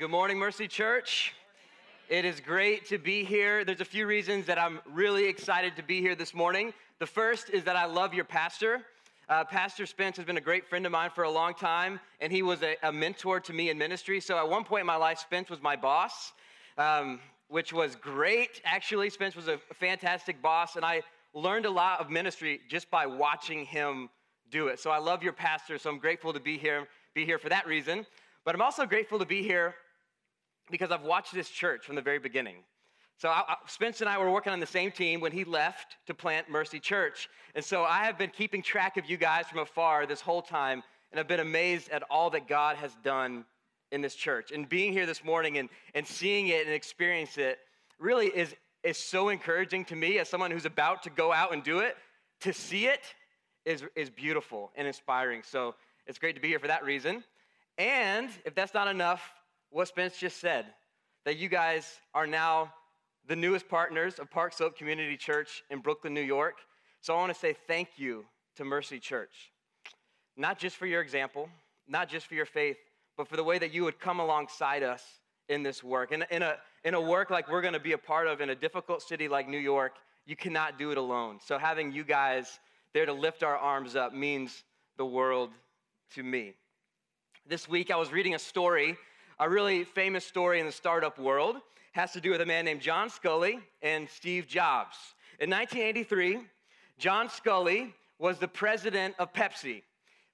Good morning, Mercy Church. It is great to be here. There's a few reasons that I'm really excited to be here this morning. The first is that I love your pastor. Uh, pastor Spence has been a great friend of mine for a long time, and he was a, a mentor to me in ministry. So at one point in my life, Spence was my boss, um, which was great. Actually, Spence was a fantastic boss, and I learned a lot of ministry just by watching him do it. So I love your pastor, so I'm grateful to be here, be here for that reason. But I'm also grateful to be here because I've watched this church from the very beginning. So I, I, Spence and I were working on the same team when he left to plant Mercy Church. And so I have been keeping track of you guys from afar this whole time, and I've been amazed at all that God has done in this church. And being here this morning and, and seeing it and experience it really is, is so encouraging to me as someone who's about to go out and do it. To see it is, is beautiful and inspiring. So it's great to be here for that reason. And if that's not enough, what Spence just said, that you guys are now the newest partners of Park Slope Community Church in Brooklyn, New York. So I want to say thank you to Mercy Church. Not just for your example, not just for your faith, but for the way that you would come alongside us in this work. In, in, a, in a work like we're going to be a part of in a difficult city like New York, you cannot do it alone. So having you guys there to lift our arms up means the world to me. This week I was reading a story, a really famous story in the startup world has to do with a man named John Sculley and Steve Jobs. In 1983, John Sculley was the president of Pepsi.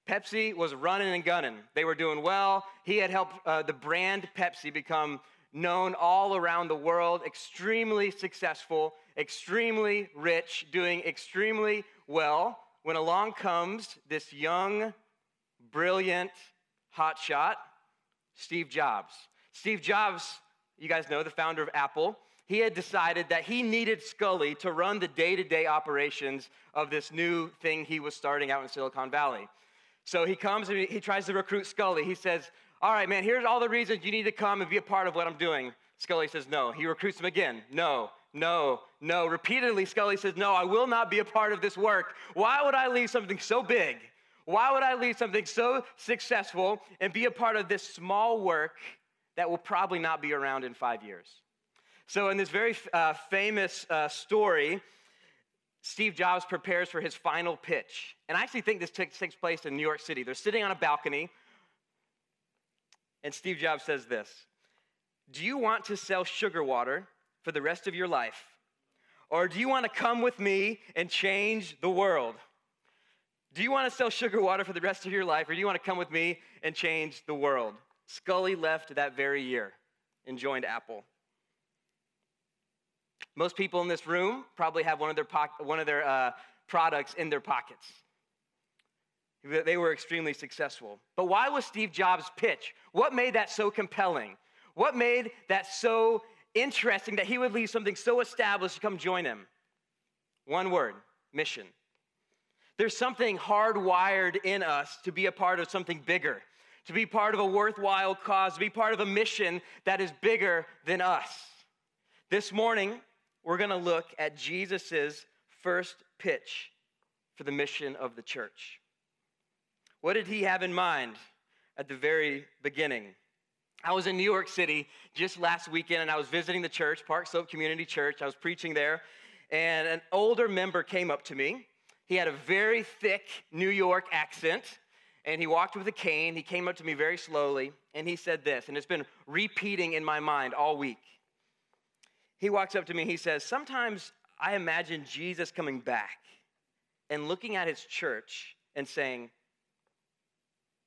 Pepsi was running and gunning. They were doing well. He had helped uh, the brand Pepsi become known all around the world, extremely successful, extremely rich, doing extremely well. When along comes this young, brilliant hotshot, Steve Jobs. Steve Jobs you guys know, the founder of Apple, he had decided that he needed Sculley to run the day to day operations of this new thing he was starting out in Silicon Valley. So he comes and he tries to recruit Sculley. He says, All right, man, here's all the reasons you need to come and be a part of what I'm doing. Sculley says, No. He recruits him again. No, no, no. Repeatedly, Sculley says, No, I will not be a part of this work. Why would I leave something so big? Why would I leave something so successful and be a part of this small work that will probably not be around in five years. So, in this very uh, famous uh, story, Steve Jobs prepares for his final pitch. And I actually think this takes place in New York City. They're sitting on a balcony, and Steve Jobs says this Do you want to sell sugar water for the rest of your life? Or do you want to come with me and change the world? Do you want to sell sugar water for the rest of your life, or do you want to come with me and change the world? Sculley left that very year and joined Apple. Most people in this room probably have one of their, one of their uh, products in their pockets. They were extremely successful. But why was Steve Jobs' pitch? What made that so compelling? What made that so interesting that he would leave something so established to come join him? One word mission. There's something hardwired in us to be a part of something bigger to be part of a worthwhile cause, to be part of a mission that is bigger than us. This morning, we're going to look at Jesus' first pitch for the mission of the church. What did he have in mind at the very beginning? I was in New York City just last weekend and I was visiting the church, Park Slope Community Church. I was preaching there, and an older member came up to me. He had a very thick New York accent and he walked with a cane. He came up to me very slowly, and he said this, and it's been repeating in my mind all week. He walks up to me, he says, Sometimes I imagine Jesus coming back and looking at his church and saying,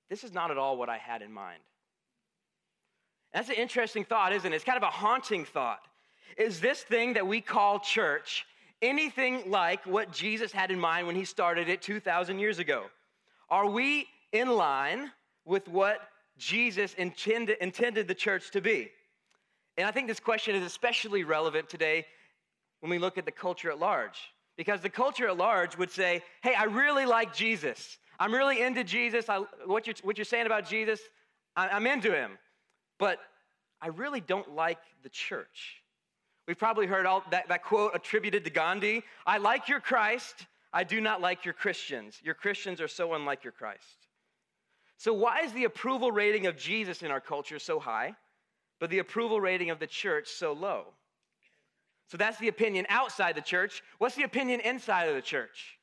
This is not at all what I had in mind. That's an interesting thought, isn't it? It's kind of a haunting thought. Is this thing that we call church anything like what Jesus had in mind when he started it 2,000 years ago? Are we in line with what Jesus intended, intended the church to be? And I think this question is especially relevant today when we look at the culture at large. Because the culture at large would say, hey, I really like Jesus. I'm really into Jesus. I, what, you're, what you're saying about Jesus, I, I'm into him. But I really don't like the church. We've probably heard all that, that quote attributed to Gandhi I like your Christ, I do not like your Christians. Your Christians are so unlike your Christ. So, why is the approval rating of Jesus in our culture so high, but the approval rating of the church so low? So, that's the opinion outside the church. What's the opinion inside of the church?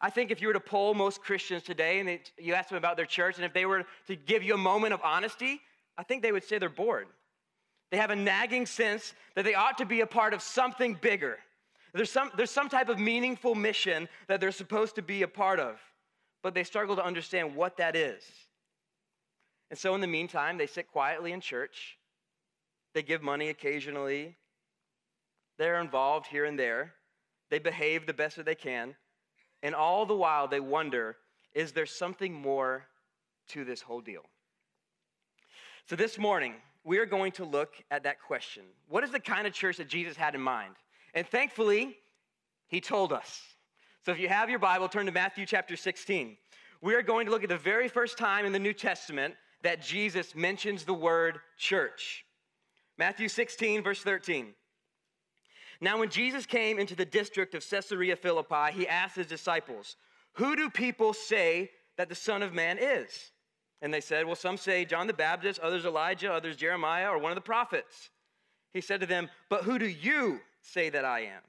I think if you were to poll most Christians today and they, you asked them about their church, and if they were to give you a moment of honesty, I think they would say they're bored. They have a nagging sense that they ought to be a part of something bigger. There's some, there's some type of meaningful mission that they're supposed to be a part of, but they struggle to understand what that is. And so, in the meantime, they sit quietly in church, they give money occasionally, they're involved here and there, they behave the best that they can, and all the while they wonder is there something more to this whole deal? So, this morning, we are going to look at that question. What is the kind of church that Jesus had in mind? And thankfully, he told us. So if you have your Bible, turn to Matthew chapter 16. We are going to look at the very first time in the New Testament that Jesus mentions the word church. Matthew 16, verse 13. Now, when Jesus came into the district of Caesarea Philippi, he asked his disciples, Who do people say that the Son of Man is? And they said, Well, some say John the Baptist, others Elijah, others Jeremiah, or one of the prophets. He said to them, But who do you say that I am?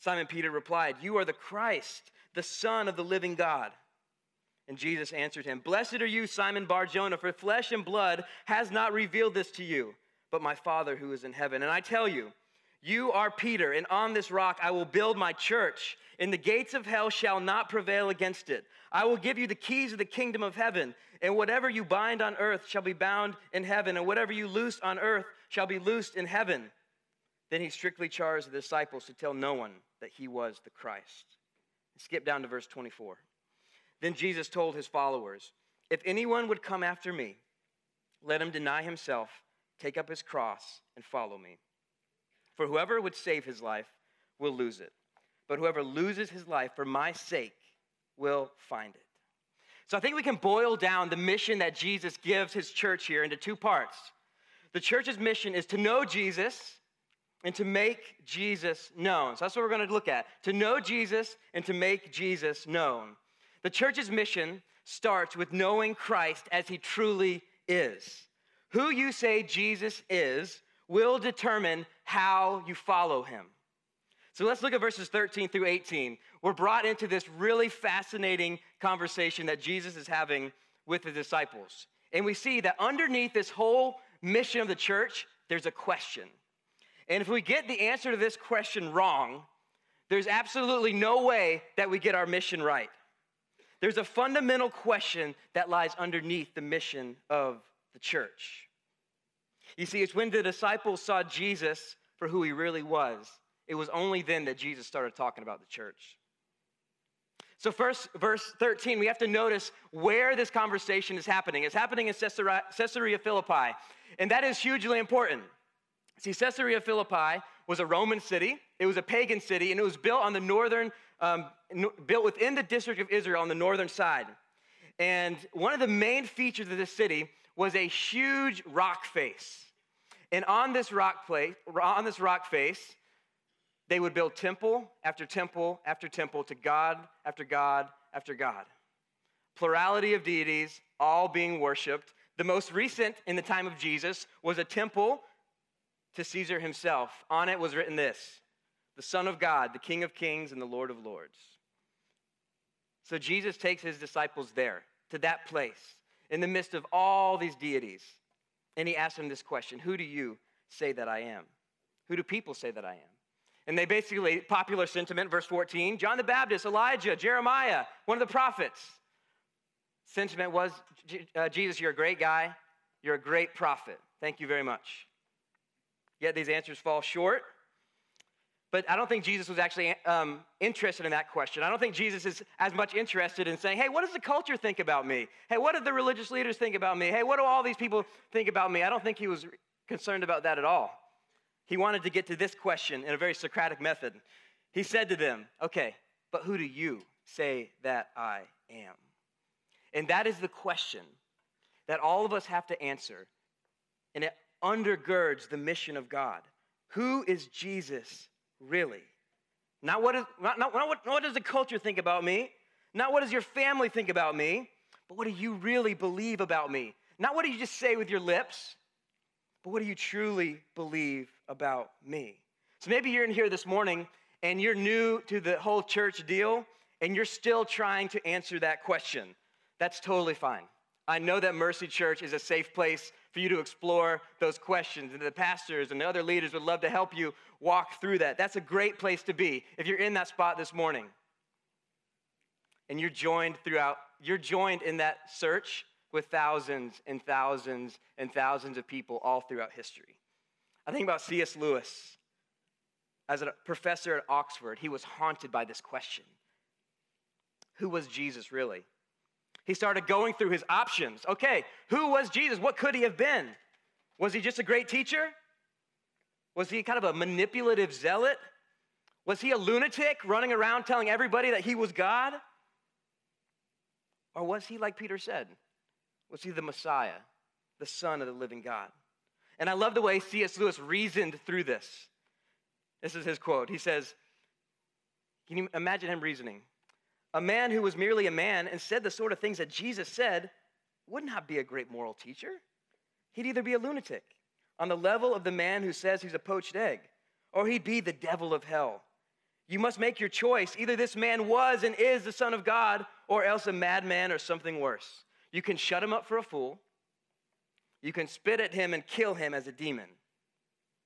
Simon Peter replied, You are the Christ, the Son of the living God. And Jesus answered him, Blessed are you, Simon Bar Jonah, for flesh and blood has not revealed this to you, but my Father who is in heaven. And I tell you, you are Peter, and on this rock I will build my church, and the gates of hell shall not prevail against it. I will give you the keys of the kingdom of heaven, and whatever you bind on earth shall be bound in heaven, and whatever you loose on earth shall be loosed in heaven. Then he strictly charged the disciples to tell no one that he was the Christ. Skip down to verse 24. Then Jesus told his followers, If anyone would come after me, let him deny himself, take up his cross, and follow me. For whoever would save his life will lose it, but whoever loses his life for my sake will find it. So I think we can boil down the mission that Jesus gives his church here into two parts. The church's mission is to know Jesus and to make Jesus known. So that's what we're going to look at to know Jesus and to make Jesus known. The church's mission starts with knowing Christ as he truly is. Who you say Jesus is will determine how you follow him. So let's look at verses 13 through 18. We're brought into this really fascinating conversation that Jesus is having with the disciples. And we see that underneath this whole mission of the church, there's a question. And if we get the answer to this question wrong, there's absolutely no way that we get our mission right. There's a fundamental question that lies underneath the mission of the church. You see, it's when the disciples saw Jesus for who he really was it was only then that Jesus started talking about the church. So, first, verse 13, we have to notice where this conversation is happening. It's happening in Caesarea, Philippi, and that is hugely important. See, Caesarea Philippi was a Roman city, it was a pagan city, and it was built on the northern, um, built within the district of Israel on the northern side. And one of the main features of this city was a huge rock face. And on this rock place, on this rock face, they would build temple after temple after temple to God after God after God. Plurality of deities, all being worshiped. The most recent in the time of Jesus was a temple to Caesar himself. On it was written this the Son of God, the King of kings, and the Lord of lords. So Jesus takes his disciples there, to that place, in the midst of all these deities. And he asked them this question Who do you say that I am? Who do people say that I am? And they basically, popular sentiment, verse 14, John the Baptist, Elijah, Jeremiah, one of the prophets. Sentiment was, uh, Jesus, you're a great guy. You're a great prophet. Thank you very much. Yet these answers fall short. But I don't think Jesus was actually um, interested in that question. I don't think Jesus is as much interested in saying, hey, what does the culture think about me? Hey, what do the religious leaders think about me? Hey, what do all these people think about me? I don't think he was concerned about that at all. He wanted to get to this question in a very Socratic method. He said to them, okay, but who do you say that I am? And that is the question that all of us have to answer. And it undergirds the mission of God. Who is Jesus really? Not what, is, not, not, not what, what does the culture think about me? Not what does your family think about me? But what do you really believe about me? Not what do you just say with your lips, but what do you truly believe about me? So maybe you're in here this morning and you're new to the whole church deal and you're still trying to answer that question. That's totally fine. I know that Mercy Church is a safe place for you to explore those questions, and the pastors and the other leaders would love to help you walk through that. That's a great place to be if you're in that spot this morning. And you're joined throughout, you're joined in that search with thousands and thousands and thousands of people all throughout history. I think about C.S. Lewis. As a professor at Oxford, he was haunted by this question Who was Jesus really? He started going through his options. Okay, who was Jesus? What could he have been? Was he just a great teacher? Was he kind of a manipulative zealot? Was he a lunatic running around telling everybody that he was God? Or was he, like Peter said, was he the Messiah, the Son of the living God? And I love the way C.S. Lewis reasoned through this. This is his quote. He says, Can you imagine him reasoning? A man who was merely a man and said the sort of things that Jesus said would not be a great moral teacher. He'd either be a lunatic on the level of the man who says he's a poached egg, or he'd be the devil of hell. You must make your choice. Either this man was and is the Son of God, or else a madman or something worse. You can shut him up for a fool, you can spit at him and kill him as a demon,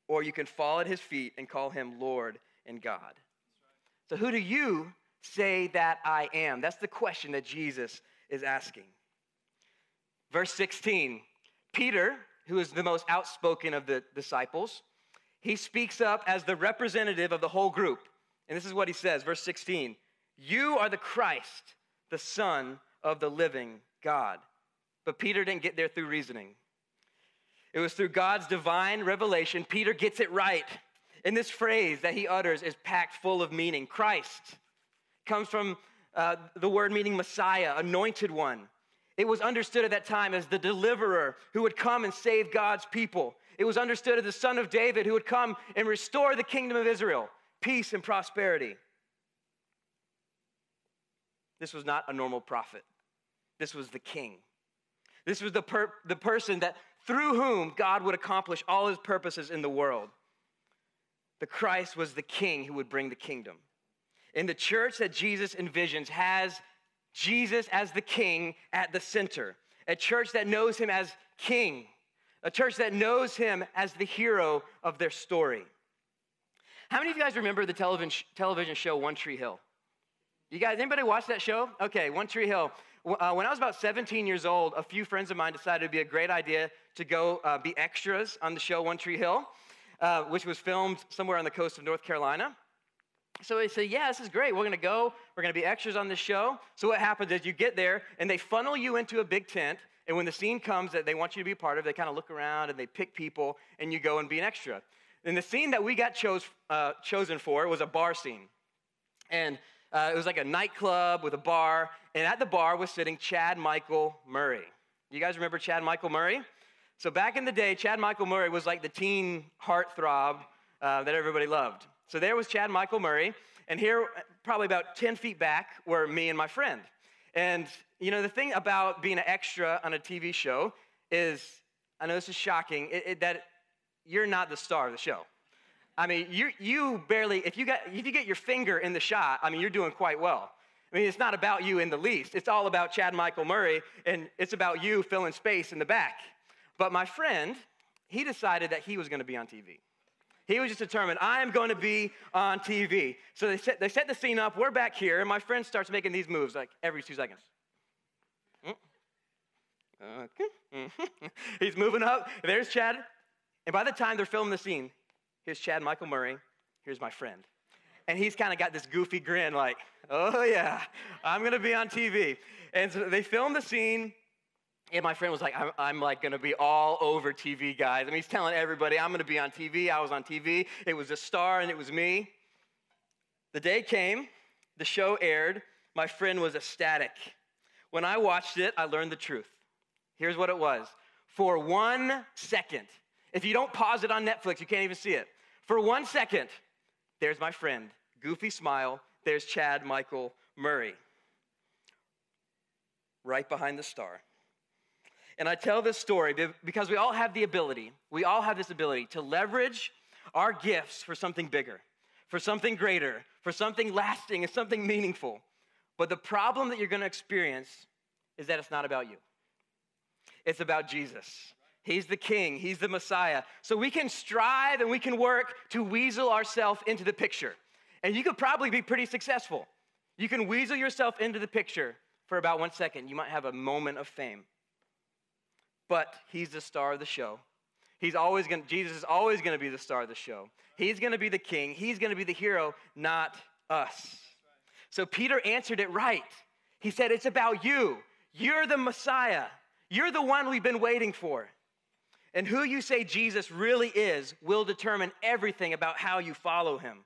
or you can fall at his feet and call him Lord and God. So, who do you say that I am? That's the question that Jesus is asking. Verse 16 Peter, who is the most outspoken of the disciples, he speaks up as the representative of the whole group. And this is what he says, verse 16 You are the Christ, the Son of the living God. But Peter didn't get there through reasoning. It was through God's divine revelation. Peter gets it right. And this phrase that he utters is packed full of meaning Christ comes from uh, the word meaning Messiah, anointed one. It was understood at that time as the deliverer who would come and save God's people. It was understood as the son of David who would come and restore the kingdom of Israel, peace and prosperity. This was not a normal prophet. This was the king. This was the, per- the person that through whom God would accomplish all his purposes in the world. The Christ was the king who would bring the kingdom. And the church that Jesus envisions has Jesus as the king at the center. A church that knows him as king. A church that knows him as the hero of their story. How many of you guys remember the television, television show One Tree Hill? You guys, anybody watch that show? Okay, One Tree Hill. Uh, when I was about 17 years old, a few friends of mine decided it'd be a great idea to go uh, be extras on the show One Tree Hill, uh, which was filmed somewhere on the coast of North Carolina. So they say, Yeah, this is great. We're going to go. We're going to be extras on this show. So what happens is you get there and they funnel you into a big tent. And when the scene comes that they want you to be part of, they kind of look around and they pick people and you go and be an extra. And the scene that we got chose, uh, chosen for was a bar scene. And uh, it was like a nightclub with a bar. And at the bar was sitting Chad Michael Murray. You guys remember Chad Michael Murray? So back in the day, Chad Michael Murray was like the teen heartthrob uh, that everybody loved. So there was Chad Michael Murray, and here, probably about 10 feet back, were me and my friend. And, you know, the thing about being an extra on a TV show is, I know this is shocking, it, it, that you're not the star of the show. I mean, you, you barely, if you, got, if you get your finger in the shot, I mean, you're doing quite well. I mean, it's not about you in the least. It's all about Chad Michael Murray, and it's about you filling space in the back. But my friend, he decided that he was going to be on TV. He was just determined, I'm going to be on TV. So they set, they set the scene up. We're back here, and my friend starts making these moves like every two seconds. Mm. He's moving up. There's Chad. And by the time they're filming the scene, here's Chad Michael Murray, here's my friend. And he's kind of got this goofy grin, like, oh yeah, I'm gonna be on TV. And so they filmed the scene, and my friend was like, I'm, I'm like gonna be all over TV, guys. I mean, he's telling everybody, I'm gonna be on TV. I was on TV. It was a star, and it was me. The day came, the show aired. My friend was ecstatic. When I watched it, I learned the truth. Here's what it was for one second, if you don't pause it on Netflix, you can't even see it. For one second, there's my friend, goofy smile. There's Chad Michael Murray, right behind the star. And I tell this story because we all have the ability, we all have this ability to leverage our gifts for something bigger, for something greater, for something lasting and something meaningful. But the problem that you're to experience is that it's not about you. It's about Jesus. He's the king, he's the Messiah. So we can strive and we can work to weasel ourselves into the picture. And you could probably be pretty successful. You can weasel yourself into the picture for about one second. You might have a moment of fame. But he's the star of the show. He's always going Jesus is always going to be the star of the show. He's going to be the king. He's going to be the hero, not us. So Peter answered it right. He said, It's about you. You're the Messiah. You're the one we've been waiting for. And who you say Jesus really is will determine everything about how you follow him.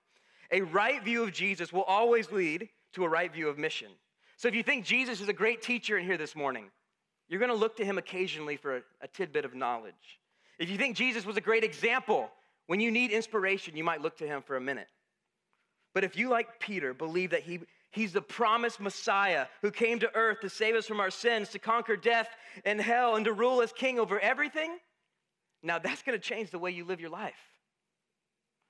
A right view of Jesus will always lead to a right view of mission. So if you think Jesus is a great teacher in here this morning, you're going to look to him occasionally for a, a tidbit of knowledge. If you think Jesus was a great example, when you need inspiration, you might look to him for a minute. But if you, like Peter, believe that he, he's the promised Messiah who came to earth to save us from our sins, to conquer death and hell, and to rule as king over everything, now that's going to change the way you live your life.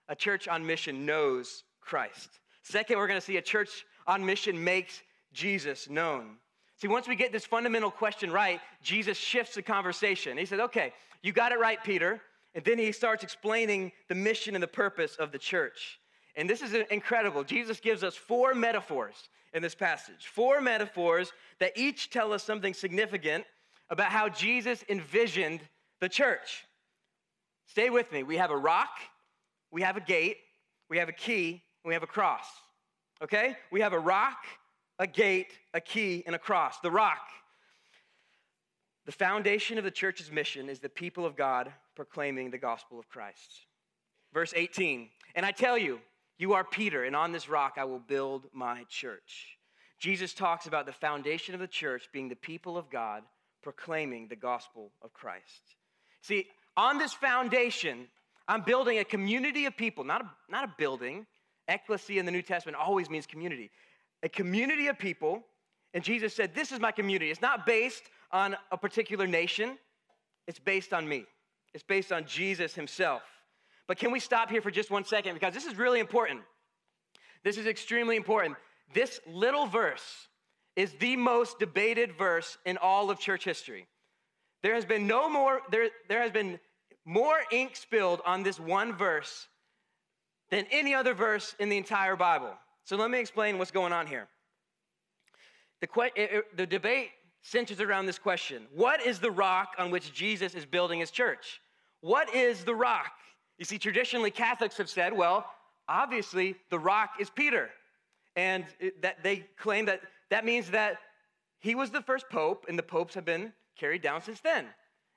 A church on mission knows Christ. Second, we're going to see a church on mission makes Jesus known. See, once we get this fundamental question right, Jesus shifts the conversation. He says, Okay, you got it right, Peter. And then he starts explaining the mission and the purpose of the church. And this is incredible. Jesus gives us four metaphors in this passage, four metaphors that each tell us something significant about how Jesus envisioned the church. Stay with me. We have a rock, we have a gate, we have a key, we have a cross. Okay? We have a rock, a gate, a key, and a cross. The rock. The foundation of the church's mission is the people of God proclaiming the gospel of Christ. Verse 18, and I tell you, you are Peter, and on this rock I will build my church. Jesus talks about the foundation of the church being the people of God proclaiming the gospel of Christ. See, on this foundation, I'm building a community of people, not a, not a building. Ecclesia in the New Testament always means community. A community of people, and Jesus said, This is my community. It's not based on a particular nation, it's based on me. It's based on Jesus himself. But can we stop here for just one second? Because this is really important. This is extremely important. This little verse is the most debated verse in all of church history. There has been no more, there, there has been more ink spilled on this one verse than any other verse in the entire Bible. So let me explain what's going on here. The, que- it, the debate centers around this question What is the rock on which Jesus is building his church? What is the rock? You see, traditionally, Catholics have said, well, obviously, the rock is Peter. And it, that they claim that that means that he was the first pope, and the popes have been carried down since then.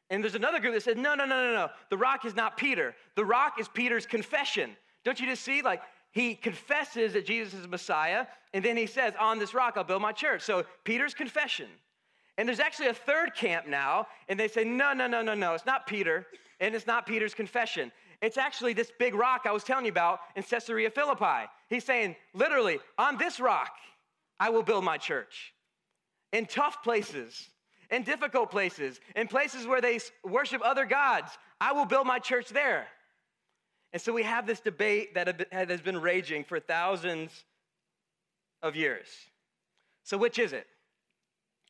And there's another group that said, no, no, no, no, no. The rock is not Peter. The rock is Peter's confession. Don't you just see? Like, he confesses that Jesus is Messiah, and then he says, On this rock I'll build my church. So, Peter's confession. And there's actually a third camp now, and they say, No, no, no, no, no. It's not Peter, and it's not Peter's confession. It's actually this big rock I was telling you about in Caesarea Philippi. He's saying, literally, on this rock, I will build my church. In tough places, in difficult places, in places where they worship other gods, I will build my church there. And so we have this debate that has been raging for thousands of years. So, which is it?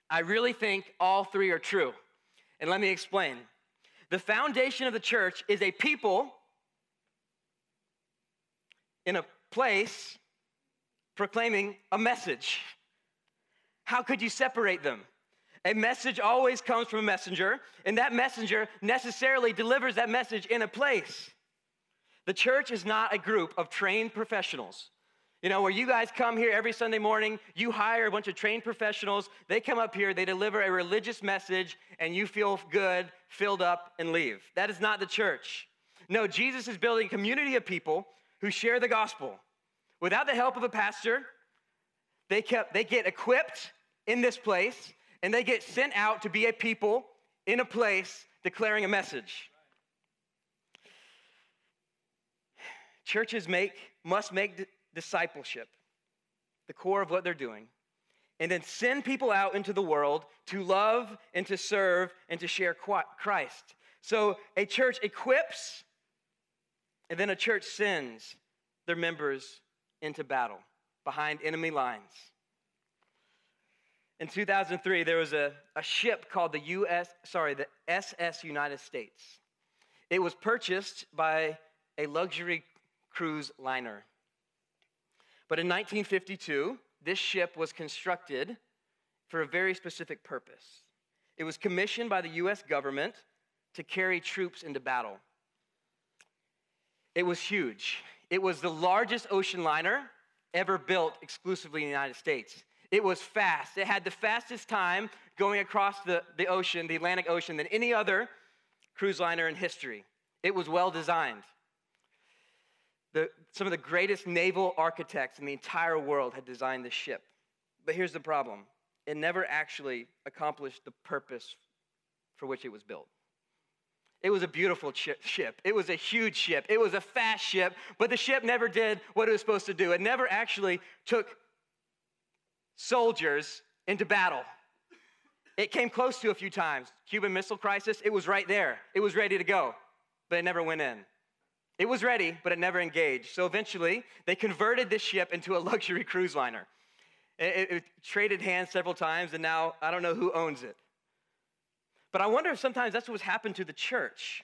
I really think all three are true. And let me explain. The foundation of the church is a people in a place proclaiming a message. How could you separate them? A message always comes from a messenger, and that messenger necessarily delivers that message in a place. The church is not a group of trained professionals. You know, where you guys come here every Sunday morning, you hire a bunch of trained professionals, they come up here, they deliver a religious message, and you feel good, filled up, and leave. That is not the church. No, Jesus is building a community of people who share the gospel. Without the help of a pastor, they, kept, they get equipped in this place and they get sent out to be a people in a place declaring a message. Churches make, must make discipleship the core of what they're doing, and then send people out into the world to love and to serve and to share Christ. So a church equips, and then a church sends their members into battle behind enemy lines. In 2003, there was a, a ship called the US, sorry, the SS United States. It was purchased by a luxury cruise liner. But in 1952, this ship was constructed for a very specific purpose. It was commissioned by the US government to carry troops into battle. It was huge. It was the largest ocean liner ever built exclusively in the United States. It was fast. It had the fastest time going across the, the ocean, the Atlantic Ocean, than any other cruise liner in history. It was well designed. The, some of the greatest naval architects in the entire world had designed this ship. But here's the problem it never actually accomplished the purpose for which it was built. It was a beautiful ship. It was a huge ship. It was a fast ship, but the ship never did what it was supposed to do. It never actually took soldiers into battle. It came close to a few times. Cuban Missile Crisis, it was right there. It was ready to go, but it never went in. It was ready, but it never engaged. So eventually, they converted this ship into a luxury cruise liner. It, it, it traded hands several times, and now I don't know who owns it. But I wonder if sometimes that's what's happened to the church.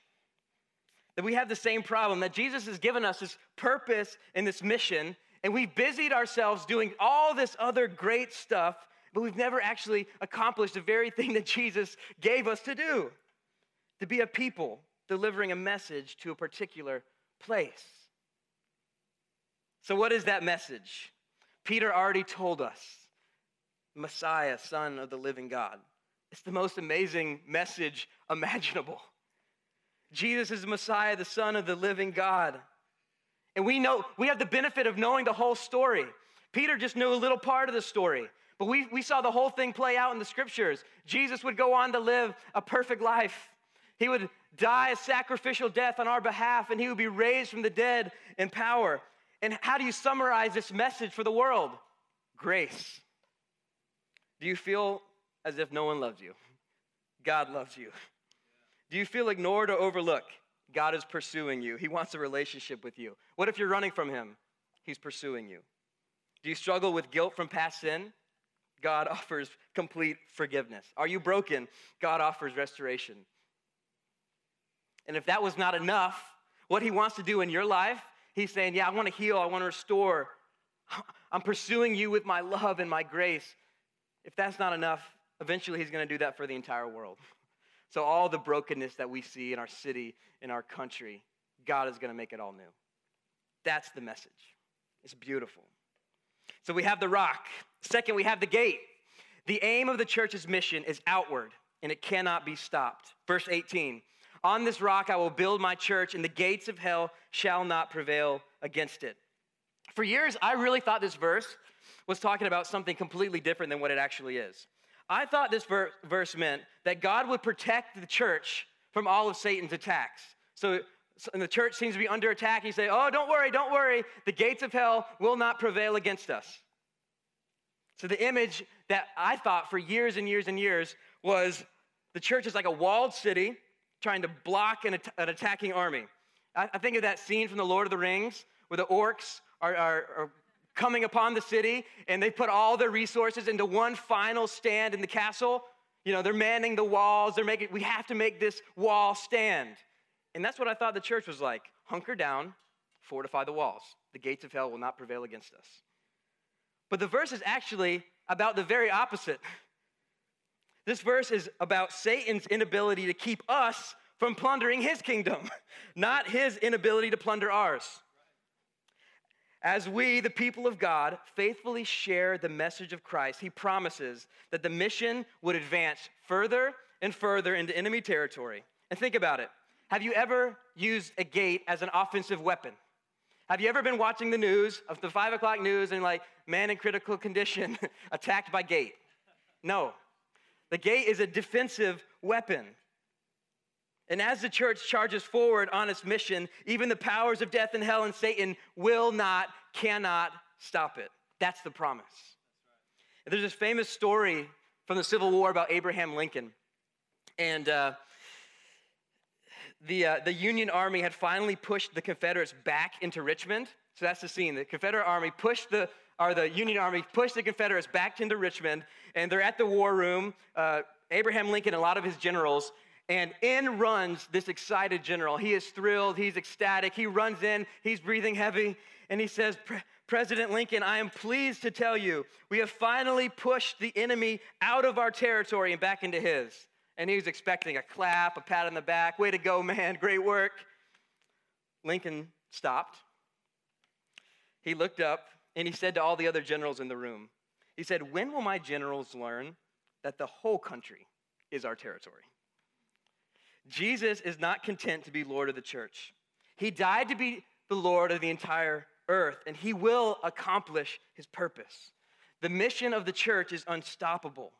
That we have the same problem, that Jesus has given us this purpose and this mission, and we've busied ourselves doing all this other great stuff, but we've never actually accomplished the very thing that Jesus gave us to do to be a people delivering a message to a particular place. So, what is that message? Peter already told us Messiah, Son of the living God. It's the most amazing message imaginable. Jesus is Messiah, the Son of the living God. And we know, we have the benefit of knowing the whole story. Peter just knew a little part of the story, but we, we saw the whole thing play out in the scriptures. Jesus would go on to live a perfect life. He would die a sacrificial death on our behalf, and he would be raised from the dead in power. And how do you summarize this message for the world? Grace. Do you feel as if no one loves you. God loves you. Do you feel ignored or overlooked? God is pursuing you. He wants a relationship with you. What if you're running from Him? He's pursuing you. Do you struggle with guilt from past sin? God offers complete forgiveness. Are you broken? God offers restoration. And if that was not enough, what He wants to do in your life, He's saying, Yeah, I want to heal, I want to restore. I'm pursuing you with my love and my grace. If that's not enough, Eventually, he's going to do that for the entire world. So, all the brokenness that we see in our city, in our country, God is going to make it all new. That's the message. It's beautiful. So, we have the rock. Second, we have the gate. The aim of the church's mission is outward, and it cannot be stopped. Verse 18 On this rock I will build my church, and the gates of hell shall not prevail against it. For years, I really thought this verse was talking about something completely different than what it actually is. I thought this ver- verse meant that God would protect the church from all of Satan's attacks. So, and the church seems to be under attack. You say, Oh, don't worry, don't worry. The gates of hell will not prevail against us. So, the image that I thought for years and years and years was the church is like a walled city trying to block an, an attacking army. I, I, think of that scene from The Lord of the Rings where the orcs are, are, are coming upon the city, and they put all their resources into one final stand in the castle. You know, they're manning the walls. They're making, we have to make this wall stand. And that's what I thought the church was like hunker down, fortify the walls. The gates of hell will not prevail against us. But the verse is actually about the very opposite. This verse is about Satan's inability to keep us from plundering his kingdom, not his inability to plunder ours. As we, the people of God, faithfully share the message of Christ, he promises that the mission would advance further and further into enemy territory. And think about it. Have you ever used a gate as an offensive weapon? Have you ever been watching the news of the five o'clock news and like man in critical condition attacked by gate? No. The gate is a defensive weapon. And as the church charges forward on its mission, even the powers of death and hell and Satan will not, cannot stop it. That's the promise. There's this famous story from the Civil War about Abraham Lincoln. And uh, the, uh, the Union Army had finally pushed the Confederates back into Richmond. So that's the scene. The Confederate Army pushed the, or the Union Army pushed the Confederates back into Richmond, and they're at the war room. Uh, Abraham Lincoln and a lot of his generals and in runs this excited general. He is thrilled, he's ecstatic. He runs in, he's breathing heavy, and he says, President Lincoln, I am pleased to tell you, we have finally pushed the enemy out of our territory and back into his. And he was expecting a clap, a pat on the back. Way to go, man, great work. Lincoln stopped. He looked up and he said to all the other generals in the room, He said, When will my generals learn that the whole country is our territory? Jesus is not content to be Lord of the church. He died to be the Lord of the entire earth, and he will accomplish his purpose. The mission of the church is unstoppable.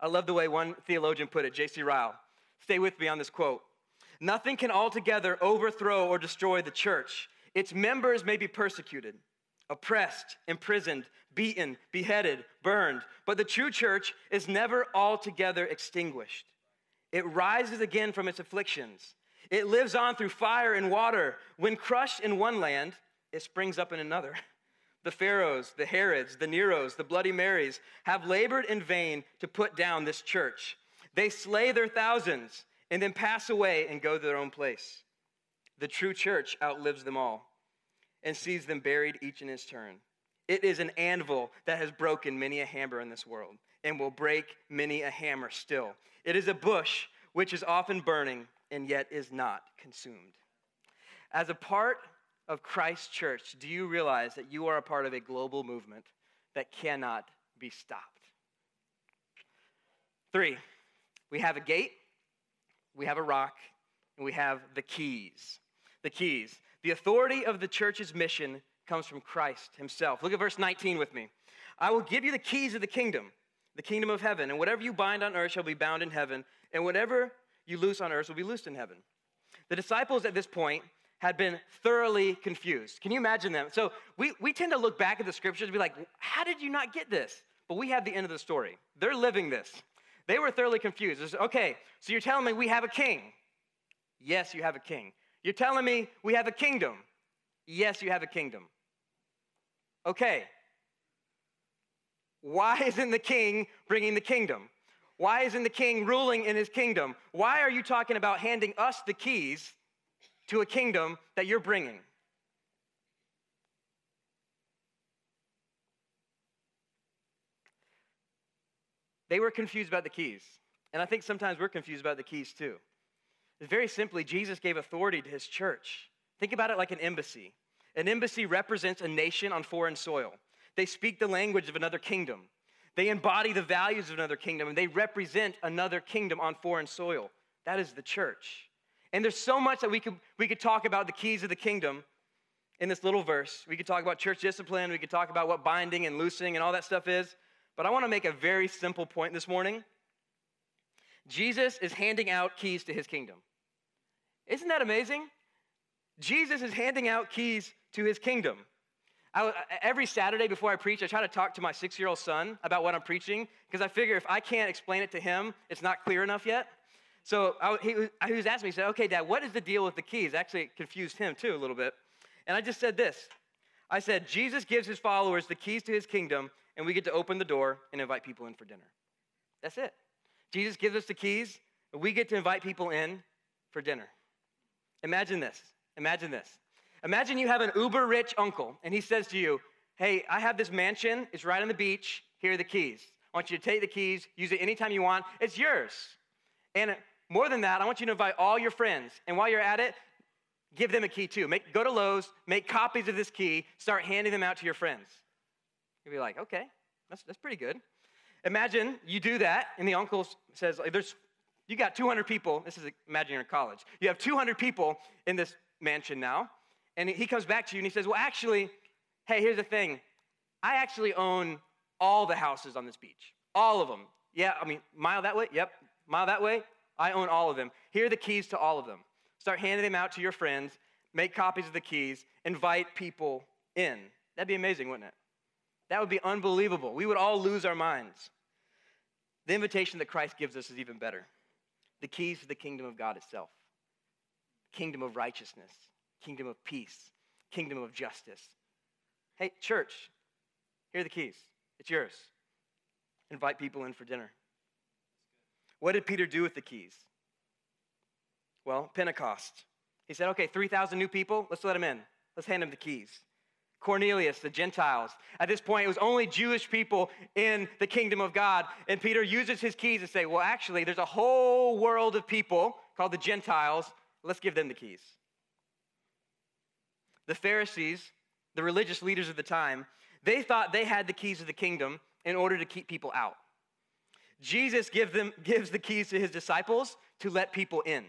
I love the way one theologian put it, J.C. Ryle. Stay with me on this quote. Nothing can altogether overthrow or destroy the church. Its members may be persecuted, oppressed, imprisoned, beaten, beheaded, burned, but the true church is never altogether extinguished. It rises again from its afflictions. It lives on through fire and water. When crushed in one land, it springs up in another. The Pharaohs, the Herods, the Neros, the Bloody Marys have labored in vain to put down this church. They slay their thousands and then pass away and go to their own place. The true church outlives them all and sees them buried each in his turn. It is an anvil that has broken many a hammer in this world and will break many a hammer still. It is a bush which is often burning and yet is not consumed. As a part of Christ's church, do you realize that you are a part of a global movement that cannot be stopped? Three, we have a gate, we have a rock, and we have the keys. The keys. The authority of the church's mission comes from Christ himself. Look at verse 19 with me. I will give you the keys of the kingdom the kingdom of heaven. And whatever you bind on earth shall be bound in heaven, and whatever you loose on earth will be loosed in heaven. The disciples at this point had been thoroughly confused. Can you imagine them? So we, we tend to look back at the scriptures and be like, how did you not get this? But we have the end of the story. They're living this. They were thoroughly confused. Okay, so you're telling me we have a king? Yes, you have a king. You're telling me we have a kingdom? Yes, you have a kingdom. Okay, why isn't the king bringing the kingdom? Why isn't the king ruling in his kingdom? Why are you talking about handing us the keys to a kingdom that you're bringing? They were confused about the keys. And I think sometimes we're confused about the keys too. Very simply, Jesus gave authority to his church. Think about it like an embassy. An embassy represents a nation on foreign soil. They speak the language of another kingdom. They embody the values of another kingdom, and they represent another kingdom on foreign soil. That is the church. And there's so much that we could, we could talk about the keys of the kingdom in this little verse. We could talk about church discipline, we could talk about what binding and loosing and all that stuff is. But I want to make a very simple point this morning. Jesus is handing out keys to his kingdom. Isn't that amazing? Jesus is handing out keys to his kingdom. I, every Saturday before I preach, I try to talk to my six year old son about what I'm preaching because I figure if I can't explain it to him, it's not clear enough yet. So I, he, he was asking me, he said, Okay, Dad, what is the deal with the keys? Actually, it confused him too a little bit. And I just said this I said, Jesus gives his followers the keys to his kingdom, and we get to open the door and invite people in for dinner. That's it. Jesus gives us the keys, and we get to invite people in for dinner. Imagine this. Imagine this. Imagine you have an uber rich uncle and he says to you, Hey, I have this mansion, it's right on the beach, here are the keys. I want you to take the keys, use it anytime you want, it's yours. And more than that, I want you to invite all your friends. And while you're at it, give them a key too. Make, go to Lowe's, make copies of this key, start handing them out to your friends. You'll be like, okay, that's, that's pretty good. Imagine you do that, and the uncle says, there's, you got 200 people. This is in college. You have 200 people in this mansion now, and he comes back to you and he says, well, actually, hey, here's the thing. I actually own all the houses on this beach, all of them. Yeah, I mean, mile that way? Yep. Mile that way? I own all of them. Here are the keys to all of them. Start handing them out to your friends, make copies of the keys, invite people in. That'd be amazing, wouldn't it? That would be unbelievable. We would all lose our minds. The invitation that Christ gives us is even better the keys to the kingdom of God itself kingdom of righteousness, kingdom of peace, kingdom of justice. Hey, church, here are the keys. It's yours. Invite people in for dinner. What did Peter do with the keys? Well, Pentecost. He said, okay, 3,000 new people, let's let them in. Let's hand them the keys. Cornelius, the Gentiles. At this point, it was only Jewish people in the kingdom of God. And Peter uses his keys to say, well, actually, there's a whole world of people called the Gentiles. Let's give them the keys. The Pharisees, the religious leaders of the time, they thought they had the keys of the kingdom in order to keep people out. Jesus give them, gives the keys to his disciples to let people in.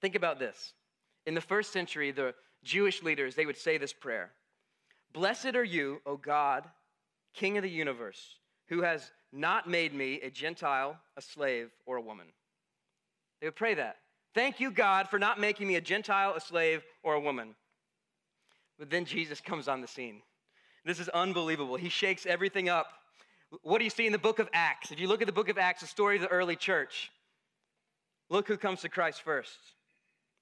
Think about this. In the first century, the Jewish leaders, they would say this prayer Blessed are you, O God, King of the universe, who has not made me a Gentile, a slave, or a woman. They would pray that. Thank you, God, for not making me a Gentile, a slave, or a woman. But then Jesus comes on the scene. This is unbelievable. He shakes everything up. What do you see in the book of Acts? If you look at the book of Acts, the story of the early church, look who comes to Christ first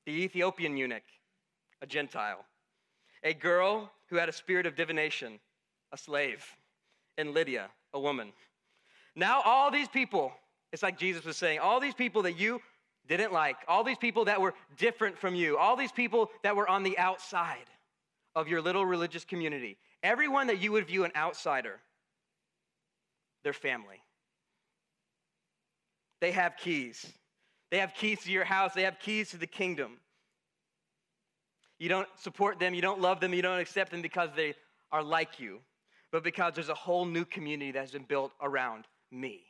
the Ethiopian eunuch, a Gentile, a girl who had a spirit of divination, a slave, and Lydia, a woman. Now, all these people, it's like Jesus was saying, all these people that you didn't like, all these people that were different from you, all these people that were on the outside of your little religious community, everyone that you would view an outsider, their family. They have keys. They have keys to your house, they have keys to the kingdom. You don't support them, you don't love them, you don't accept them because they are like you, but because there's a whole new community that has been built around me.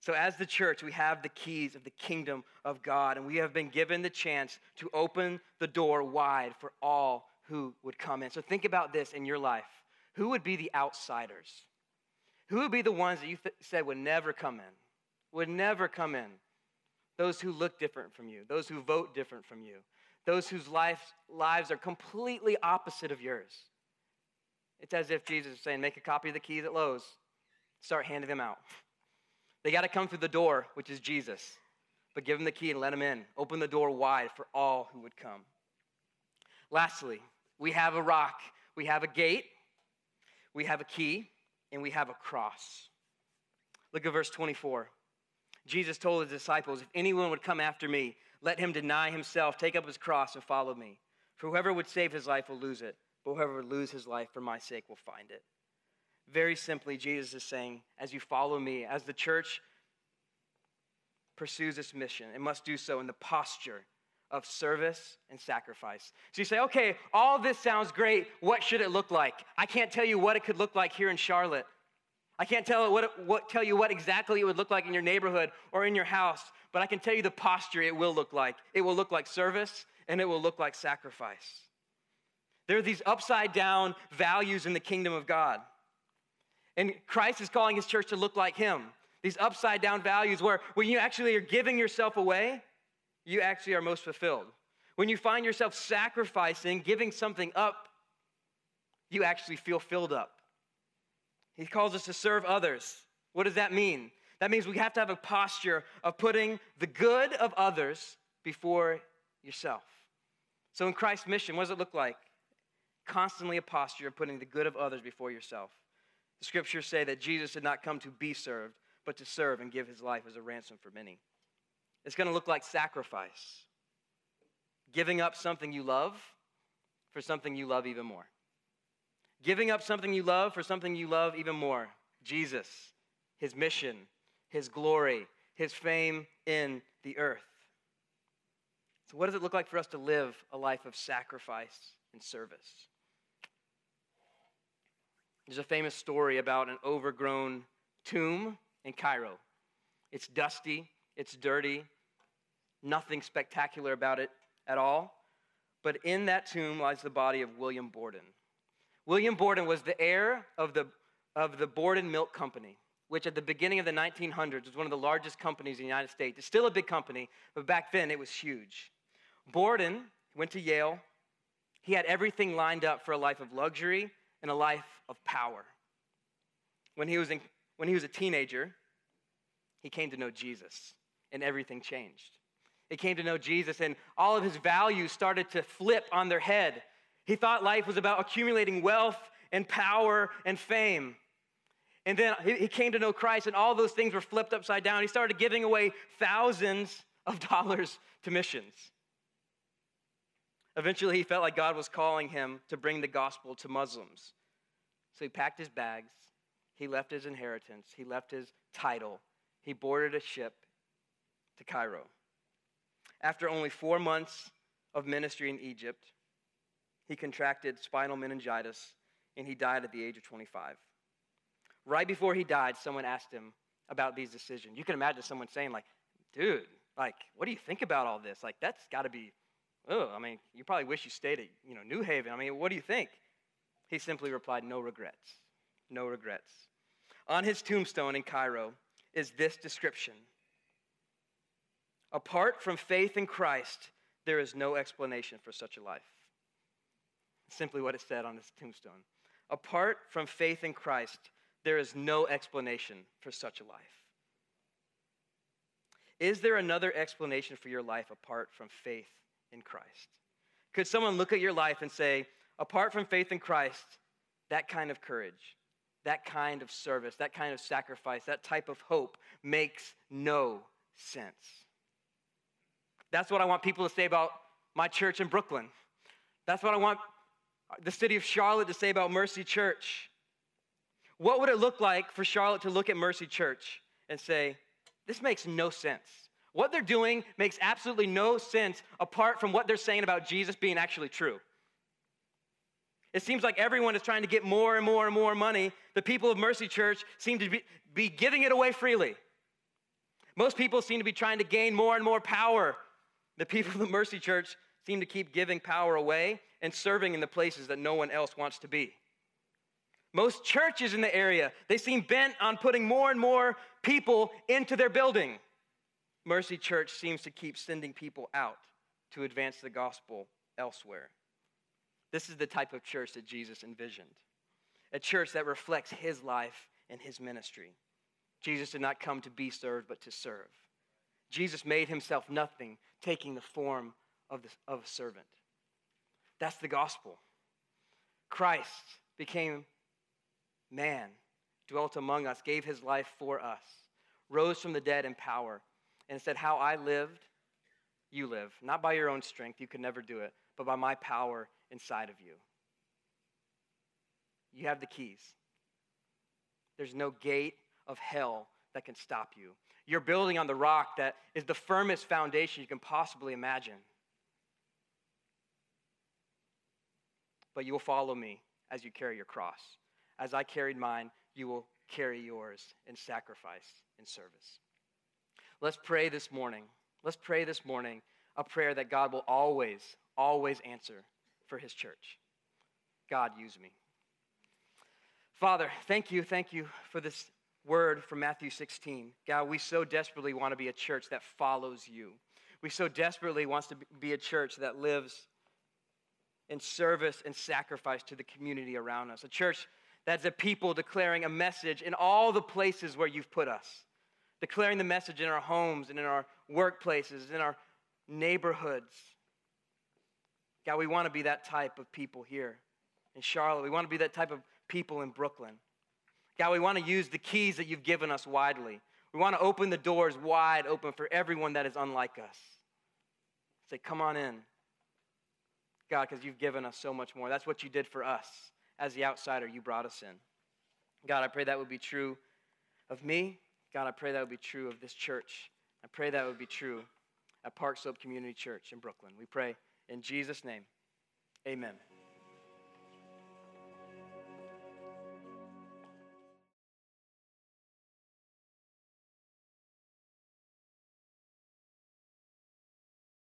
So, as the church, we have the keys of the kingdom of God, and we have been given the chance to open the door wide for all who would come in. So, think about this in your life. Who would be the outsiders? Who would be the ones that you th- said would never come in? Would never come in? Those who look different from you, those who vote different from you, those whose life, lives are completely opposite of yours. It's as if Jesus is saying, Make a copy of the keys at Lowe's, start handing them out. They got to come through the door, which is Jesus. But give them the key and let them in. Open the door wide for all who would come. Lastly, we have a rock, we have a gate, we have a key, and we have a cross. Look at verse 24. Jesus told his disciples, If anyone would come after me, let him deny himself, take up his cross, and follow me. For whoever would save his life will lose it, but whoever would lose his life for my sake will find it. Very simply, Jesus is saying, as you follow me, as the church pursues this mission, it must do so in the posture of service and sacrifice. So you say, okay, all this sounds great. What should it look like? I can't tell you what it could look like here in Charlotte. I can't tell, what, what, tell you what exactly it would look like in your neighborhood or in your house, but I can tell you the posture it will look like. It will look like service and it will look like sacrifice. There are these upside down values in the kingdom of God. And Christ is calling his church to look like him. These upside down values where when you actually are giving yourself away, you actually are most fulfilled. When you find yourself sacrificing, giving something up, you actually feel filled up. He calls us to serve others. What does that mean? That means we have to have a posture of putting the good of others before yourself. So in Christ's mission, what does it look like? Constantly a posture of putting the good of others before yourself. The scriptures say that Jesus did not come to be served, but to serve and give his life as a ransom for many. It's going to look like sacrifice, giving up something you love for something you love even more. Giving up something you love for something you love even more. Jesus, his mission, his glory, his fame in the earth. So, what does it look like for us to live a life of sacrifice and service? There's a famous story about an overgrown tomb in Cairo. It's dusty, it's dirty, nothing spectacular about it at all. But in that tomb lies the body of William Borden. William Borden was the heir of the, of the Borden Milk Company, which at the beginning of the 1900s was one of the largest companies in the United States. It's still a big company, but back then it was huge. Borden went to Yale. He had everything lined up for a life of luxury and a life of power. When he was, in, when he was a teenager, he came to know Jesus, and everything changed. He came to know Jesus, and all of his values started to flip on their head. He thought life was about accumulating wealth and power and fame. And then he came to know Christ, and all those things were flipped upside down. He started giving away thousands of dollars to missions. Eventually, he felt like God was calling him to bring the gospel to Muslims. So he packed his bags, he left his inheritance, he left his title, he boarded a ship to Cairo. After only four months of ministry in Egypt, he contracted spinal meningitis and he died at the age of 25. Right before he died, someone asked him about these decisions. You can imagine someone saying, like, dude, like, what do you think about all this? Like, that's got to be, oh, I mean, you probably wish you stayed at, you know, New Haven. I mean, what do you think? He simply replied, no regrets. No regrets. On his tombstone in Cairo is this description Apart from faith in Christ, there is no explanation for such a life. Simply what it said on his tombstone. Apart from faith in Christ, there is no explanation for such a life. Is there another explanation for your life apart from faith in Christ? Could someone look at your life and say, apart from faith in Christ, that kind of courage, that kind of service, that kind of sacrifice, that type of hope makes no sense? That's what I want people to say about my church in Brooklyn. That's what I want the city of Charlotte to say about Mercy Church. What would it look like for Charlotte to look at Mercy Church and say, this makes no sense? What they're doing makes absolutely no sense apart from what they're saying about Jesus being actually true. It seems like everyone is trying to get more and more and more money. The people of Mercy Church seem to be, be giving it away freely. Most people seem to be trying to gain more and more power the people of Mercy Church seem to keep giving power away and serving in the places that no one else wants to be. Most churches in the area, they seem bent on putting more and more people into their building. Mercy Church seems to keep sending people out to advance the gospel elsewhere. This is the type of church that Jesus envisioned a church that reflects his life and his ministry. Jesus did not come to be served, but to serve. Jesus made himself nothing, taking the form of, the, of a servant. That's the gospel. Christ became man, dwelt among us, gave his life for us, rose from the dead in power, and said, How I lived, you live. Not by your own strength, you could never do it, but by my power inside of you. You have the keys. There's no gate of hell that can stop you. You're building on the rock that is the firmest foundation you can possibly imagine. But you will follow me as you carry your cross. As I carried mine, you will carry yours in sacrifice and service. Let's pray this morning. Let's pray this morning a prayer that God will always, always answer for his church. God, use me. Father, thank you, thank you for this word from Matthew 16. God, we so desperately want to be a church that follows you. We so desperately want to be a church that lives in service and sacrifice to the community around us. A church that's a people declaring a message in all the places where you've put us. Declaring the message in our homes and in our workplaces, in our neighborhoods. God, we want to be that type of people here in Charlotte. We want to be that type of people in Brooklyn. God, we want to use the keys that you've given us widely. We want to open the doors wide open for everyone that is unlike us. Say, come on in. God, because you've given us so much more. That's what you did for us. As the outsider, you brought us in. God, I pray that would be true of me. God, I pray that would be true of this church. I pray that would be true at Park Slope Community Church in Brooklyn. We pray in Jesus' name. Amen.